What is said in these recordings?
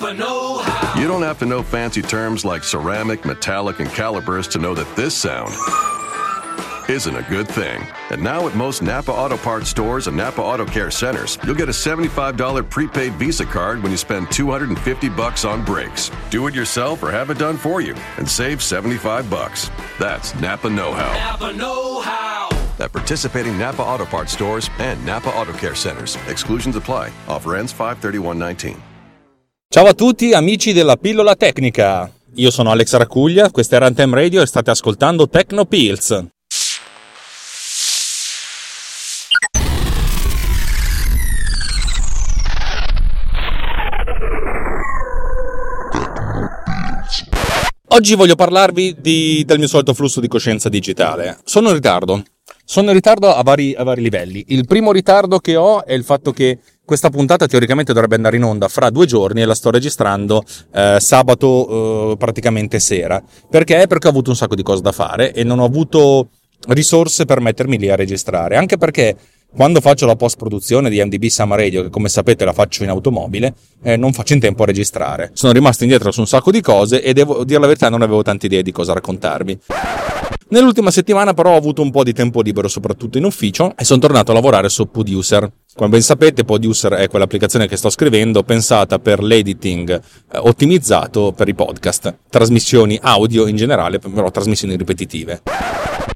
Know How. You don't have to know fancy terms like ceramic, metallic, and calipers to know that this sound isn't a good thing. And now at most Napa Auto Parts stores and Napa Auto Care centers, you'll get a $75 prepaid Visa card when you spend 250 bucks on brakes. Do it yourself or have it done for you and save 75 bucks. That's Napa know-how. Napa Know How. At participating Napa Auto Parts stores and Napa Auto Care centers. Exclusions apply. Offer ends 531.19. Ciao a tutti amici della pillola tecnica. Io sono Alex Racuglia, questa è Runtime Radio e state ascoltando Techno Pills. Oggi voglio parlarvi di- del mio solito flusso di coscienza digitale. Sono in ritardo. Sono in ritardo a vari, a vari livelli. Il primo ritardo che ho è il fatto che questa puntata teoricamente dovrebbe andare in onda fra due giorni e la sto registrando eh, sabato eh, praticamente sera. Perché? Perché ho avuto un sacco di cose da fare e non ho avuto risorse per mettermi lì a registrare. Anche perché quando faccio la post produzione di MDB Summer Radio, che come sapete la faccio in automobile, eh, non faccio in tempo a registrare. Sono rimasto indietro su un sacco di cose e devo dire la verità, non avevo tante idee di cosa raccontarvi. Nell'ultima settimana però ho avuto un po' di tempo libero, soprattutto in ufficio, e sono tornato a lavorare su Producer. Come ben sapete, Producer è quell'applicazione che sto scrivendo pensata per l'editing eh, ottimizzato per i podcast, trasmissioni audio in generale, però trasmissioni ripetitive.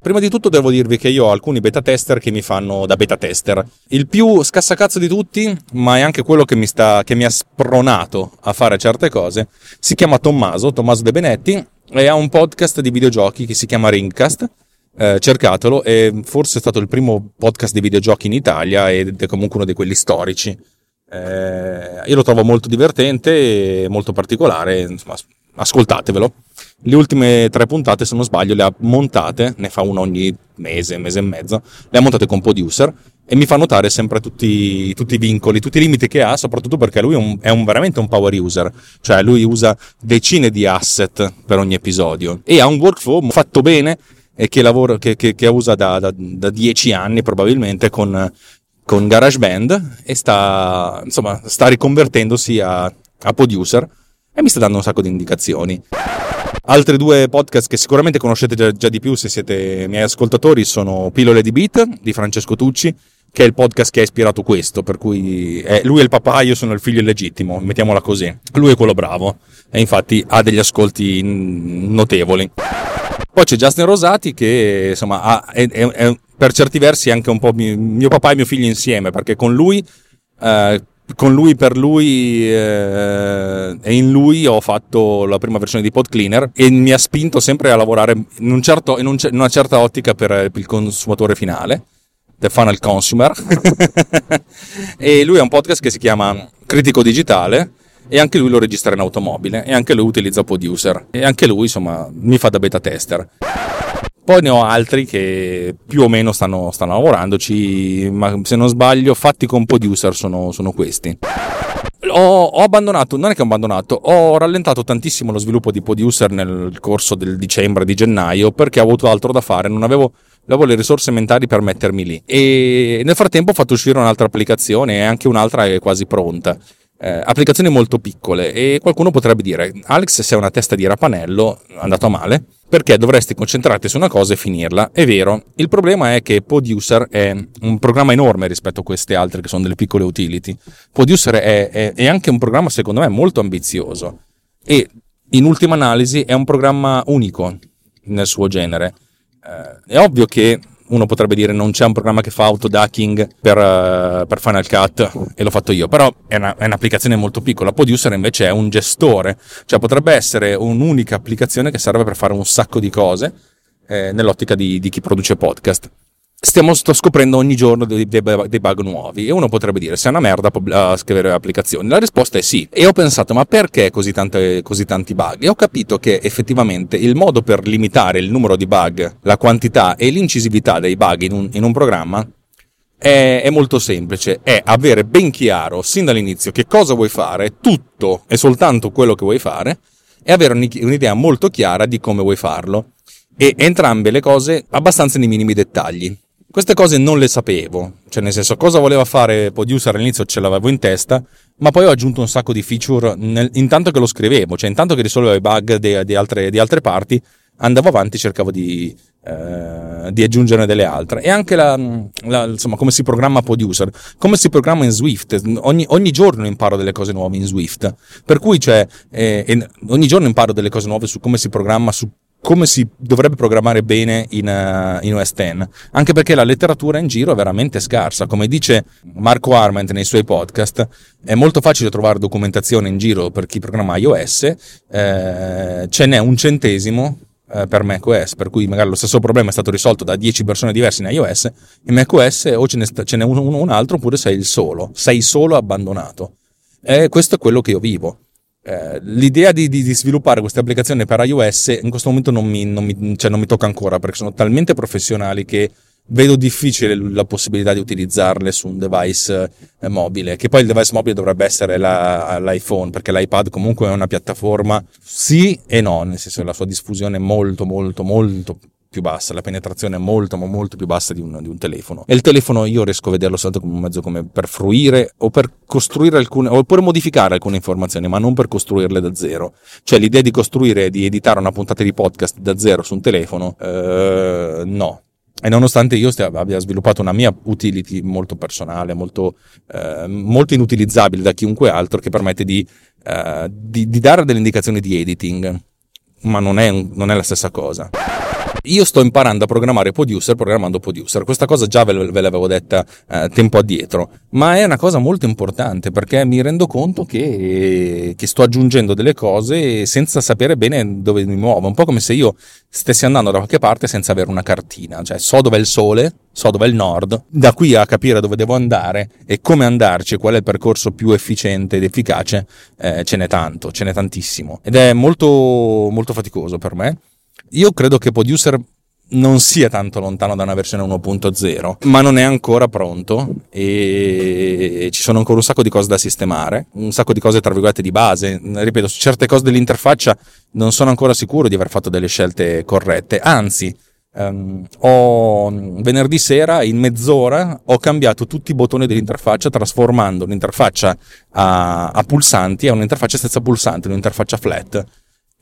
Prima di tutto devo dirvi che io ho alcuni beta tester che mi fanno da beta tester. Il più scassacazzo di tutti, ma è anche quello che mi, sta, che mi ha spronato a fare certe cose, si chiama Tommaso, Tommaso De Benetti, e ha un podcast di videogiochi che si chiama Ringcast. Eh, cercatelo, è forse stato il primo podcast di videogiochi in Italia ed è comunque uno di quelli storici. Eh, io lo trovo molto divertente e molto particolare, insomma, ascoltatevelo. Le ultime tre puntate, se non sbaglio, le ha montate, ne fa una ogni mese, mese e mezzo, le ha montate con Producer e mi fa notare sempre tutti, tutti i vincoli, tutti i limiti che ha, soprattutto perché lui è, un, è un- veramente un power user, cioè lui usa decine di asset per ogni episodio e ha un workflow fatto bene e che, lavora, che, che, che usa da, da, da dieci anni probabilmente con, con GarageBand e sta, insomma, sta riconvertendosi a, a producer e mi sta dando un sacco di indicazioni. Altri due podcast che sicuramente conoscete già, già di più se siete miei ascoltatori sono Pillole di Beat di Francesco Tucci, che è il podcast che ha ispirato questo, per cui è- lui è il papà, io sono il figlio illegittimo, mettiamola così. Lui è quello bravo e infatti ha degli ascolti notevoli. Poi c'è Justin Rosati che insomma ha- è, è- per certi versi anche un po' mi- mio papà e mio figlio insieme, perché con lui eh, con lui per lui eh, e in lui ho fatto la prima versione di Pod Cleaner e mi ha spinto sempre a lavorare in, un certo- in un in una certa ottica per eh, il consumatore finale, the final consumer. e lui ha un podcast che si chiama Critico Digitale e anche lui lo registra in automobile e anche lui utilizza Producer e anche lui insomma mi fa da beta tester. Poi ne ho altri che più o meno stanno, stanno lavorandoci, ma se non sbaglio, fatti con producer sono, sono questi. Ho, ho abbandonato, non è che ho abbandonato, ho rallentato tantissimo lo sviluppo di producer nel corso del dicembre, di gennaio, perché ho avuto altro da fare, non avevo, avevo le risorse mentali per mettermi lì. E nel frattempo ho fatto uscire un'altra applicazione e anche un'altra è quasi pronta. Eh, applicazioni molto piccole. E qualcuno potrebbe dire Alex sei una testa di rapanello andato a male perché dovresti concentrarti su una cosa e finirla. È vero. Il problema è che Producer è un programma enorme rispetto a queste altre che sono delle piccole utility. Producer è, è- è anche un programma secondo me molto ambizioso. E in ultima analisi è un programma unico nel suo genere. Eh, è ovvio che uno potrebbe dire non c'è un programma che fa autoducking per, eh, per Final Cut e l'ho fatto io, però è, una- è un'applicazione molto piccola. Producer invece è un gestore, cioè potrebbe essere un'unica applicazione che serve per fare un sacco di cose eh, nell'ottica di, di chi produce podcast. Stiamo sto scoprendo ogni giorno dei, dei dei bug nuovi e uno potrebbe dire se è una merda a scrivere applicazioni. La risposta è sì. E ho pensato ma perché così, tante- così tanti bug? E ho capito che effettivamente il modo per limitare il numero di bug, la quantità e l'incisività dei bug in un, in un programma è, è molto semplice, è avere ben chiaro sin dall'inizio che cosa vuoi fare, tutto e soltanto quello che vuoi fare, e avere un'i- un'idea molto chiara di come vuoi farlo. E entrambe le cose abbastanza nei minimi dettagli. Queste cose non le sapevo, cioè nel senso cosa voleva fare Producer all'inizio ce l'avevo in testa, ma poi ho aggiunto un sacco di feature nel, intanto che lo scrivevo, cioè intanto che risolvevo i bug di, di, altre, di altre parti, andavo avanti e cercavo di, eh, di aggiungere delle altre. E anche la, la, insomma, come si programma Producer, come si programma in Swift. Ogni, ogni, giorno imparo delle cose nuove in Swift. Per cui, cioè, eh, ogni giorno imparo delle cose nuove su come si programma, su come si dovrebbe programmare bene in, uh, in, OS X, anche perché la letteratura in giro è veramente scarsa. Come dice Marco Arment nei suoi podcast, è molto facile trovare documentazione in giro per chi programma iOS, eh, ce n'è un centesimo eh, per macOS, per cui magari lo stesso problema è stato risolto da 10 persone diverse in iOS, in macOS o ce n'è, ce n'è uno, un altro oppure sei il solo, sei solo abbandonato. E questo è quello che io vivo. Eh, l'idea di, di, di, sviluppare queste applicazioni per iOS in questo momento non mi, non, mi, cioè non mi, tocca ancora perché sono talmente professionali che vedo difficile la possibilità di utilizzarle su un device eh, mobile, che poi il device mobile dovrebbe essere la, l'iPhone, perché l'iPad comunque è una piattaforma sì e no, nel senso che la sua diffusione è molto molto molto più bassa, la penetrazione è molto ma molto più bassa di un, di un, telefono. E il telefono io riesco a vederlo soltanto come un mezzo come per fruire o per costruire alcune, oppure modificare alcune informazioni, ma non per costruirle da zero. Cioè l'idea di costruire, di editare una puntata di podcast da zero su un telefono, eh, no. E nonostante io stia, abbia sviluppato una mia utility molto personale, molto, eh, molto inutilizzabile da chiunque altro, che permette di, eh, di, di dare delle indicazioni di editing, ma non è, non è la stessa cosa. Io sto imparando a programmare Producer programmando Producer. Questa cosa già ve, ve l'avevo detta eh, tempo addietro, ma è una cosa molto importante perché mi rendo conto che, che, sto aggiungendo delle cose senza sapere bene dove mi muovo. Un po' come se io stessi andando da qualche parte senza avere una cartina. Cioè, so dov'è il sole, so dov'è il nord, da qui a capire dove devo andare e come andarci, qual è il percorso più efficiente ed efficace, eh, ce n'è tanto, ce n'è tantissimo. Ed è molto, molto faticoso per me io credo che Producer non sia tanto lontano da una versione 1.0, ma non è ancora pronto e ci sono ancora un sacco di cose da sistemare, un sacco di cose tra virgolette di base. Ripeto, su certe cose dell'interfaccia non sono ancora sicuro di aver fatto delle scelte corrette, anzi, um, ho, venerdì sera in mezz'ora ho cambiato tutti i bottoni dell'interfaccia trasformando un'interfaccia a, a pulsanti a un'interfaccia senza pulsanti, un'interfaccia flat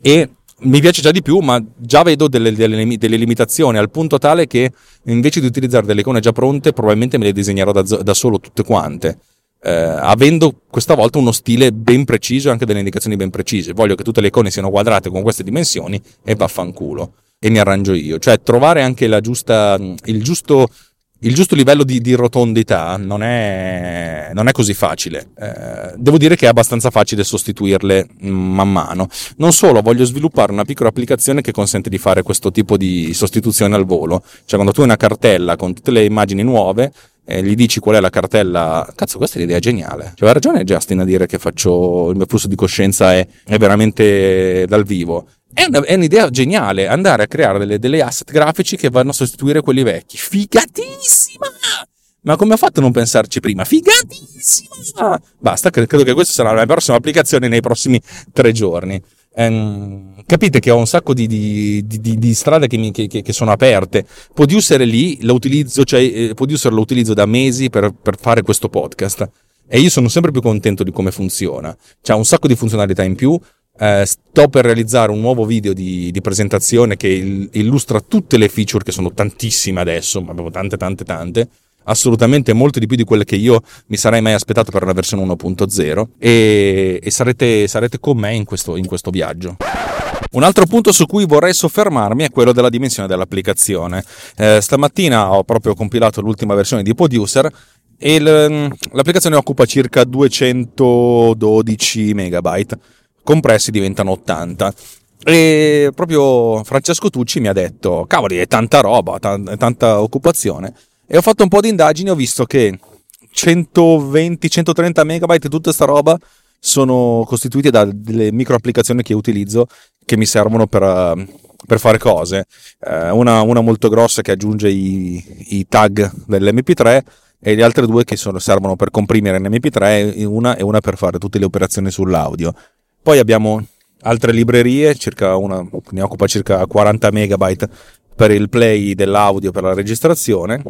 e mi piace già di più, ma già vedo delle, delle, delle, limitazioni al punto tale che invece di utilizzare delle icone già pronte, probabilmente me le disegnerò da, da solo tutte quante. Eh, avendo questa volta uno stile ben preciso e anche delle indicazioni ben precise. Voglio che tutte le icone siano quadrate con queste dimensioni e vaffanculo. E mi arrangio io. Cioè, trovare anche giusta, il giusto il giusto livello di, di rotondità non è, non è, così facile. Eh, devo dire che è abbastanza facile sostituirle man mano. Non solo, voglio sviluppare una piccola applicazione che consente di fare questo tipo di sostituzione al volo. Cioè, quando tu hai una cartella con tutte le immagini nuove, eh, gli dici qual è la cartella. Cazzo, questa è l'idea geniale. Cioè, ha ragione Justin a dire che faccio il mio flusso di coscienza è, è veramente dal vivo. È, una, è, un'idea geniale andare a creare delle, delle, asset grafici che vanno a sostituire quelli vecchi. Figatissima! Ma come ho fatto a non pensarci prima? Figatissima! Basta, credo che questa sarà la mia prossima applicazione nei prossimi tre giorni. Um, capite che ho un sacco di, di, di, di strade che, mi, che, che, sono aperte. Producer è lì, lo utilizzo, cioè, eh, lo utilizzo da mesi per, per fare questo podcast. E io sono sempre più contento di come funziona. C'ha un sacco di funzionalità in più eh, sto per realizzare un nuovo video di, di presentazione che il, illustra tutte le feature che sono tantissime adesso, ma avevo tante tante tante, assolutamente molte di più di quelle che io mi sarei mai aspettato per una versione 1.0 e, e sarete, sarete, con me in questo, in questo viaggio. Un altro punto su cui vorrei soffermarmi è quello della dimensione dell'applicazione. Eh, stamattina ho proprio compilato l'ultima versione di Producer e l'applicazione occupa circa 212 megabyte compressi diventano 80. E proprio Francesco Tucci mi ha detto, cavoli, è tanta roba, t- tanta occupazione. E ho fatto un po' di indagini, ho visto che 120-130 megabyte tutta questa roba sono costituiti da delle micro applicazioni che utilizzo che mi servono per, per fare cose. Eh, una, una, molto grossa che aggiunge i, i tag dell'MP3 e le altre due che sono, servono per comprimere l'MP3 una e una per fare tutte le operazioni sull'audio. Poi abbiamo altre librerie, una, ne occupa circa 40 megabyte per il play dell'audio per la registrazione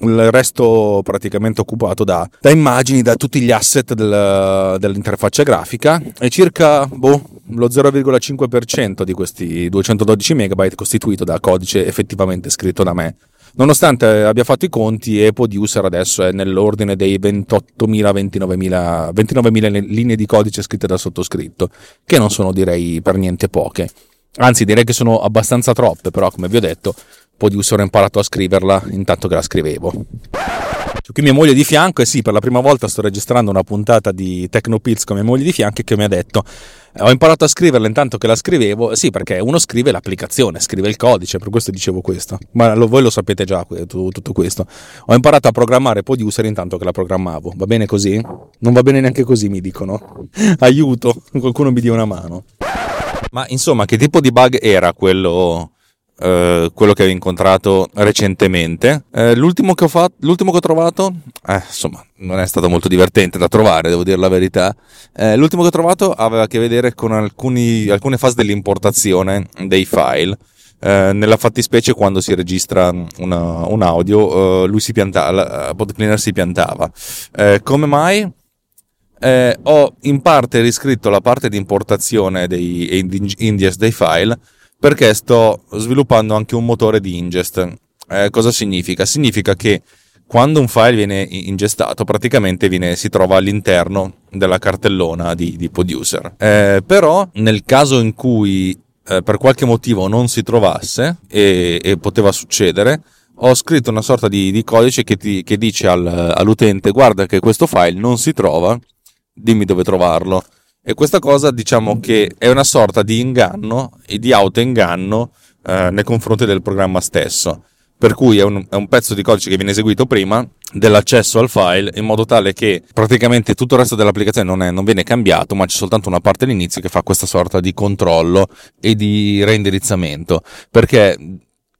il resto praticamente occupato da, da immagini, da tutti gli asset del, dell'interfaccia grafica e circa boh, lo 0,5% di questi 212 MB costituito da codice effettivamente scritto da me. Nonostante abbia fatto i conti, Epo di user adesso è nell'ordine dei 28.000-29.000 29.000 linee di codice scritte dal sottoscritto, che non sono direi per niente poche. Anzi, direi che sono abbastanza troppe, però come vi ho detto, Podiuser ho imparato a scriverla intanto che la scrivevo. C'è qui mia moglie di fianco e sì, per la prima volta sto registrando una puntata di Tecnopills con mia moglie di fianco che mi ha detto ho imparato a scriverla intanto che la scrivevo, sì perché uno scrive l'applicazione, scrive il codice, per questo dicevo questo, ma lo, voi lo sapete già tutto questo. Ho imparato a programmare Podiuser intanto che la programmavo, va bene così? Non va bene neanche così mi dicono, aiuto, qualcuno mi dia una mano. Ma insomma, che tipo di bug era quello Uh, quello che ho incontrato recentemente. Uh, l'ultimo, che ho fatto, l'ultimo che ho trovato, eh, insomma, non è stato molto divertente da trovare, devo dire la verità. Uh, l'ultimo che ho trovato aveva a che vedere con alcuni, alcune fasi dell'importazione dei file. nella fattispecie, quando si registra una, un audio, lui si piantava, PodCleaner si piantava. come mai? eh, ho in parte riscritto la parte di importazione dei ingest dei file perché sto sviluppando anche un motore di ingest. Eh, cosa significa? Significa che quando un file viene ingestato praticamente viene, si trova all'interno della cartellona di, di Poduser. Eh, però nel caso in cui eh, per qualche motivo non si trovasse e, e poteva succedere, ho scritto una sorta di, di codice che, ti, che dice al, all'utente guarda che questo file non si trova dimmi dove trovarlo. E questa cosa diciamo che è una sorta di inganno e di autoinganno eh, nei confronti del programma stesso. Per cui è un, è un, pezzo di codice che viene eseguito prima dell'accesso al file in modo tale che praticamente tutto il resto dell'applicazione non, è, non viene cambiato, ma c'è soltanto una parte all'inizio che fa questa sorta di controllo e di reindirizzamento. Perché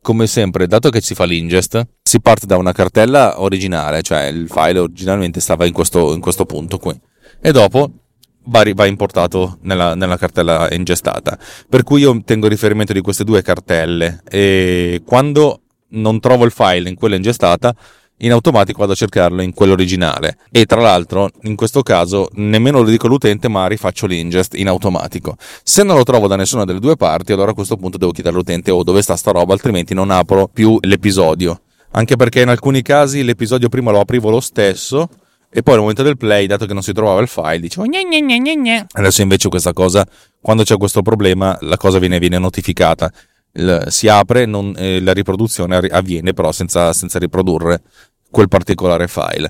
come sempre, dato che si fa l'ingest, si parte da una cartella originale, cioè il file originalmente stava in questo, in questo punto qui e dopo va, importato nella, nella, cartella ingestata. Per cui io tengo riferimento di queste due cartelle e quando non trovo il file in quella ingestata, in automatico vado a cercarlo in quello originale. E tra l'altro, in questo caso, nemmeno lo dico all'utente, ma rifaccio l'ingest in automatico. Se non lo trovo da nessuna delle due parti, allora a questo punto devo chiedere all'utente oh, dove sta sta roba, altrimenti non apro più l'episodio. Anche perché in alcuni casi l'episodio prima lo aprivo lo stesso e poi al momento del play, dato che non si trovava il file, dicevo gne gne gne gne gne. Adesso invece questa cosa, quando c'è questo problema, la cosa viene, viene notificata. Il, si apre, non, eh, la riproduzione avviene però senza, senza, riprodurre quel particolare file.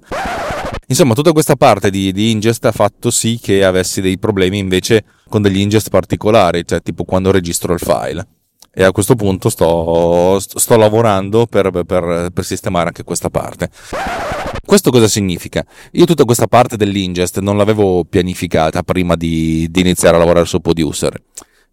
Insomma, tutta questa parte di, di ingest ha fatto sì che avessi dei problemi invece con degli ingest particolari, cioè tipo quando registro il file e a questo punto sto, sto lavorando per, per, per, sistemare anche questa parte. Questo cosa significa? Io tutta questa parte dell'ingest non l'avevo pianificata prima di, di iniziare a lavorare su Producer.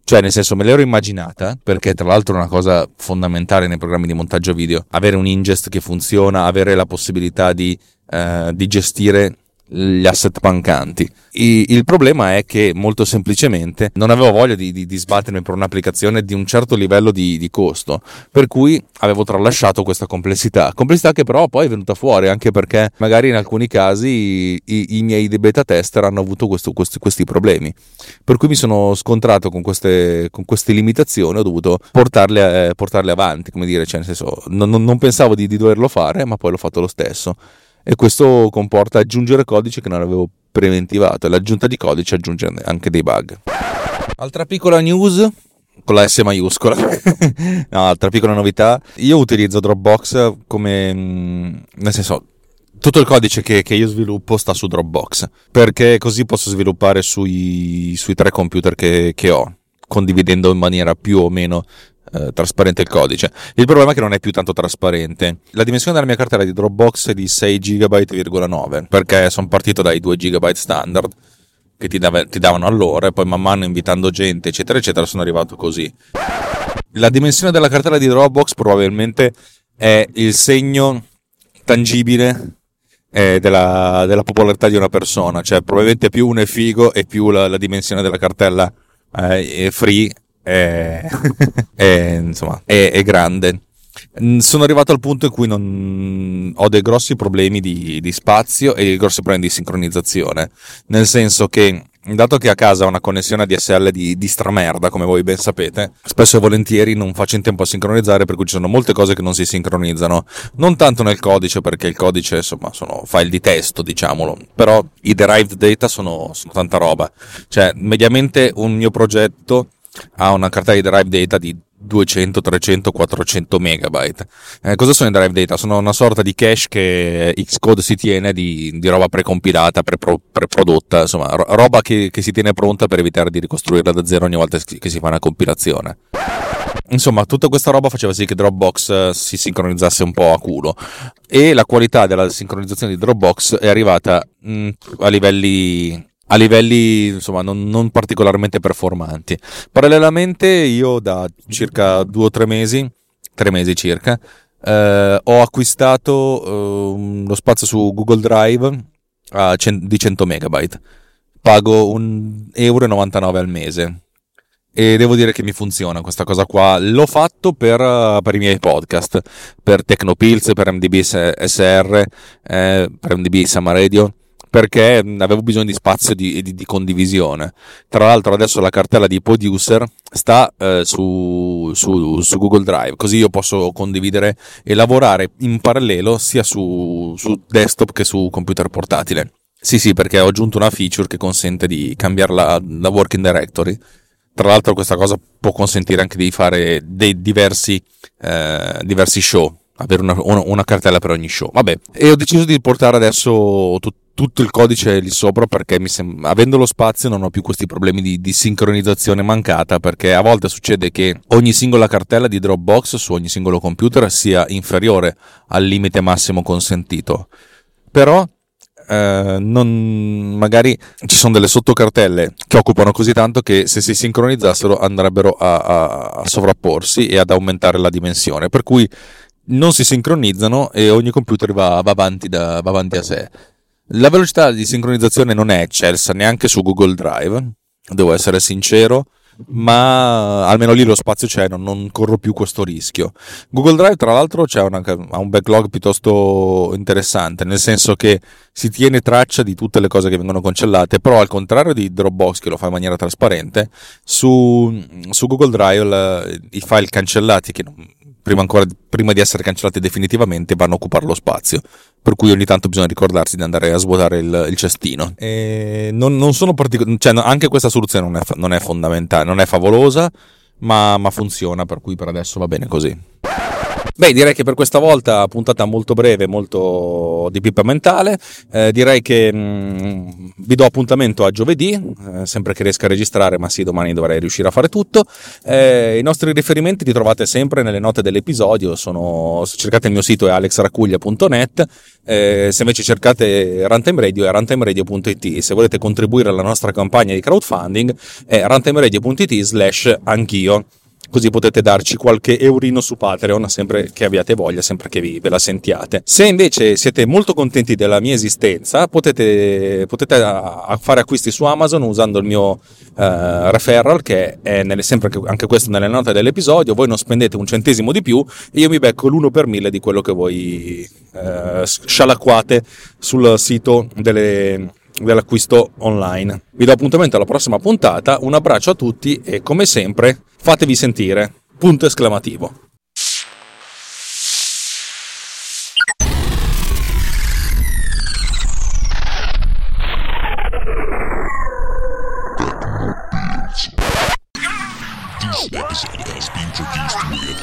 Cioè, nel senso, me l'ero immaginata, perché tra l'altro è una cosa fondamentale nei programmi di montaggio video, avere un ingest che funziona, avere la possibilità di, eh, di gestire gli asset mancanti. il problema è che molto semplicemente non avevo voglia di, di, di sbattermi per un'applicazione di un certo livello di, di, costo, per cui avevo tralasciato questa complessità. Complessità che però poi è venuta fuori anche perché magari in alcuni casi i, i miei beta tester hanno avuto questo, questo, questi problemi. Per cui mi sono scontrato con queste, con queste limitazioni, ho dovuto portarle, eh, portarle avanti, come dire, cioè nel senso non, non pensavo di doverlo fare, ma poi l'ho fatto lo stesso e questo comporta aggiungere codice che non avevo preventivato e l'aggiunta di codice aggiunge anche dei bug. Altra piccola news con la S maiuscola. no, altra piccola novità. Io utilizzo Dropbox come mm, nel senso tutto il codice che, che, io sviluppo sta su Dropbox perché così posso sviluppare sui, sui tre computer che, che ho condividendo in maniera più o meno eh, trasparente il codice. Il problema è che non è più tanto trasparente. La dimensione della mia cartella di Dropbox è di 6 GB,9 perché sono partito dai 2 GB standard che ti, dava, ti davano allora e poi man mano invitando gente eccetera eccetera sono arrivato così. La dimensione della cartella di Dropbox probabilmente è il segno tangibile eh, della, della, popolarità di una persona, cioè probabilmente più uno è figo e più la, la dimensione della cartella eh, free è, è, insomma, è, è grande. Mm, Sono arrivato al punto in cui non ho dei grossi problemi di, di spazio e dei grossi problemi di sincronizzazione. Nel senso che, dato che a casa ho una connessione ADSL di, di stramerda, come voi ben sapete, spesso e volentieri non faccio in tempo a sincronizzare, per cui ci sono molte cose che non si sincronizzano. Non tanto nel codice, perché il codice, insomma, sono file di testo, diciamolo. Però i derived data sono, sono tanta roba. Cioè, mediamente un mio progetto ha una cartella di derived data di 200, 300, 400 megabyte. Eh, cosa sono i drive data? Sono una sorta di cache che Xcode si tiene di, di roba precompilata, prepro, preprodotta, insomma, ro- roba che, che, si tiene pronta per evitare di ricostruirla da zero ogni volta che si fa una compilazione. Insomma, tutta questa roba faceva sì che Dropbox eh, si sincronizzasse un po' a culo e la qualità della sincronizzazione di Dropbox è arrivata mh, a livelli a livelli insomma non, non, particolarmente performanti. Parallelamente io da circa due o tre mesi, tre mesi circa, eh, ho acquistato eh, lo spazio su Google Drive cent- di 100 megabyte. Pago 1,99 euro al mese. E devo dire che mi funziona questa cosa qua. L'ho fatto per, per i miei podcast, per Tecnopills, per MDB SR, eh, per MDB Sama Radio perché avevo bisogno di spazio di, di, di, condivisione. Tra l'altro adesso la cartella di producer sta eh, su, su, su, Google Drive, così io posso condividere e lavorare in parallelo sia su, su desktop che su computer portatile. Sì, sì, perché ho aggiunto una feature che consente di cambiare la, la working directory. Tra l'altro questa cosa può consentire anche di fare dei diversi, eh, diversi show, avere una, una, cartella per ogni show. Vabbè, e ho deciso di portare adesso tut, tutto il codice lì sopra perché mi sembra, avendo lo spazio non ho più questi problemi di, di, sincronizzazione mancata perché a volte succede che ogni singola cartella di Dropbox su ogni singolo computer sia inferiore al limite massimo consentito. Però eh, non, magari ci sono delle sottocartelle che occupano così tanto che se si sincronizzassero andrebbero a, a, a sovrapporsi e ad aumentare la dimensione. Per cui non si sincronizzano e ogni computer va, va, avanti, da, va avanti a sé. La velocità di sincronizzazione non è eccelsa neanche su Google Drive, devo essere sincero, ma almeno lì lo spazio c'è, non, non corro più questo rischio. Google Drive, tra l'altro, una, ha un backlog piuttosto interessante, nel senso che si tiene traccia di tutte le cose che vengono cancellate, però al contrario di Dropbox che lo fa in maniera trasparente, su, su Google Drive i file cancellati che non, prima, ancora, prima di essere cancellati definitivamente, vanno a occupare lo spazio. Per cui ogni tanto bisogna ricordarsi di andare a svuotare il, il cestino. Non, non sono particolari, cioè, anche questa soluzione non è, non è fondamentale, non è favolosa, ma, ma funziona, per cui per adesso va bene così. Beh, direi che per questa volta puntata molto breve, molto di pipa mentale. Eh, direi che mh, mm, vi do appuntamento a giovedì, eh, sempre che riesca a registrare, ma sì, domani dovrei riuscire a fare tutto. Eh, I nostri riferimenti li trovate sempre nelle note dell'episodio. Sono, cercate il mio sito è alexracuglia.net. Eh, se invece cercate Runtime Radio è runtimeradio.it. Se volete contribuire alla nostra campagna di crowdfunding è runtimeradio.it slash anch'io così potete darci qualche eurino su Patreon sempre che abbiate voglia, sempre che vi, ve la sentiate. Se invece siete molto contenti della mia esistenza, potete, potete fare acquisti su Amazon usando il mio uh, referral, che è nelle, sempre anche questo nelle note dell'episodio. Voi non spendete un centesimo di più e io mi becco l'uno per mille di quello che voi uh, scialacquate sul sito delle dell'acquisto online. Vi do appuntamento alla prossima puntata, un abbraccio a tutti e come sempre fatevi sentire. Punto esclamativo. This episode has been produced with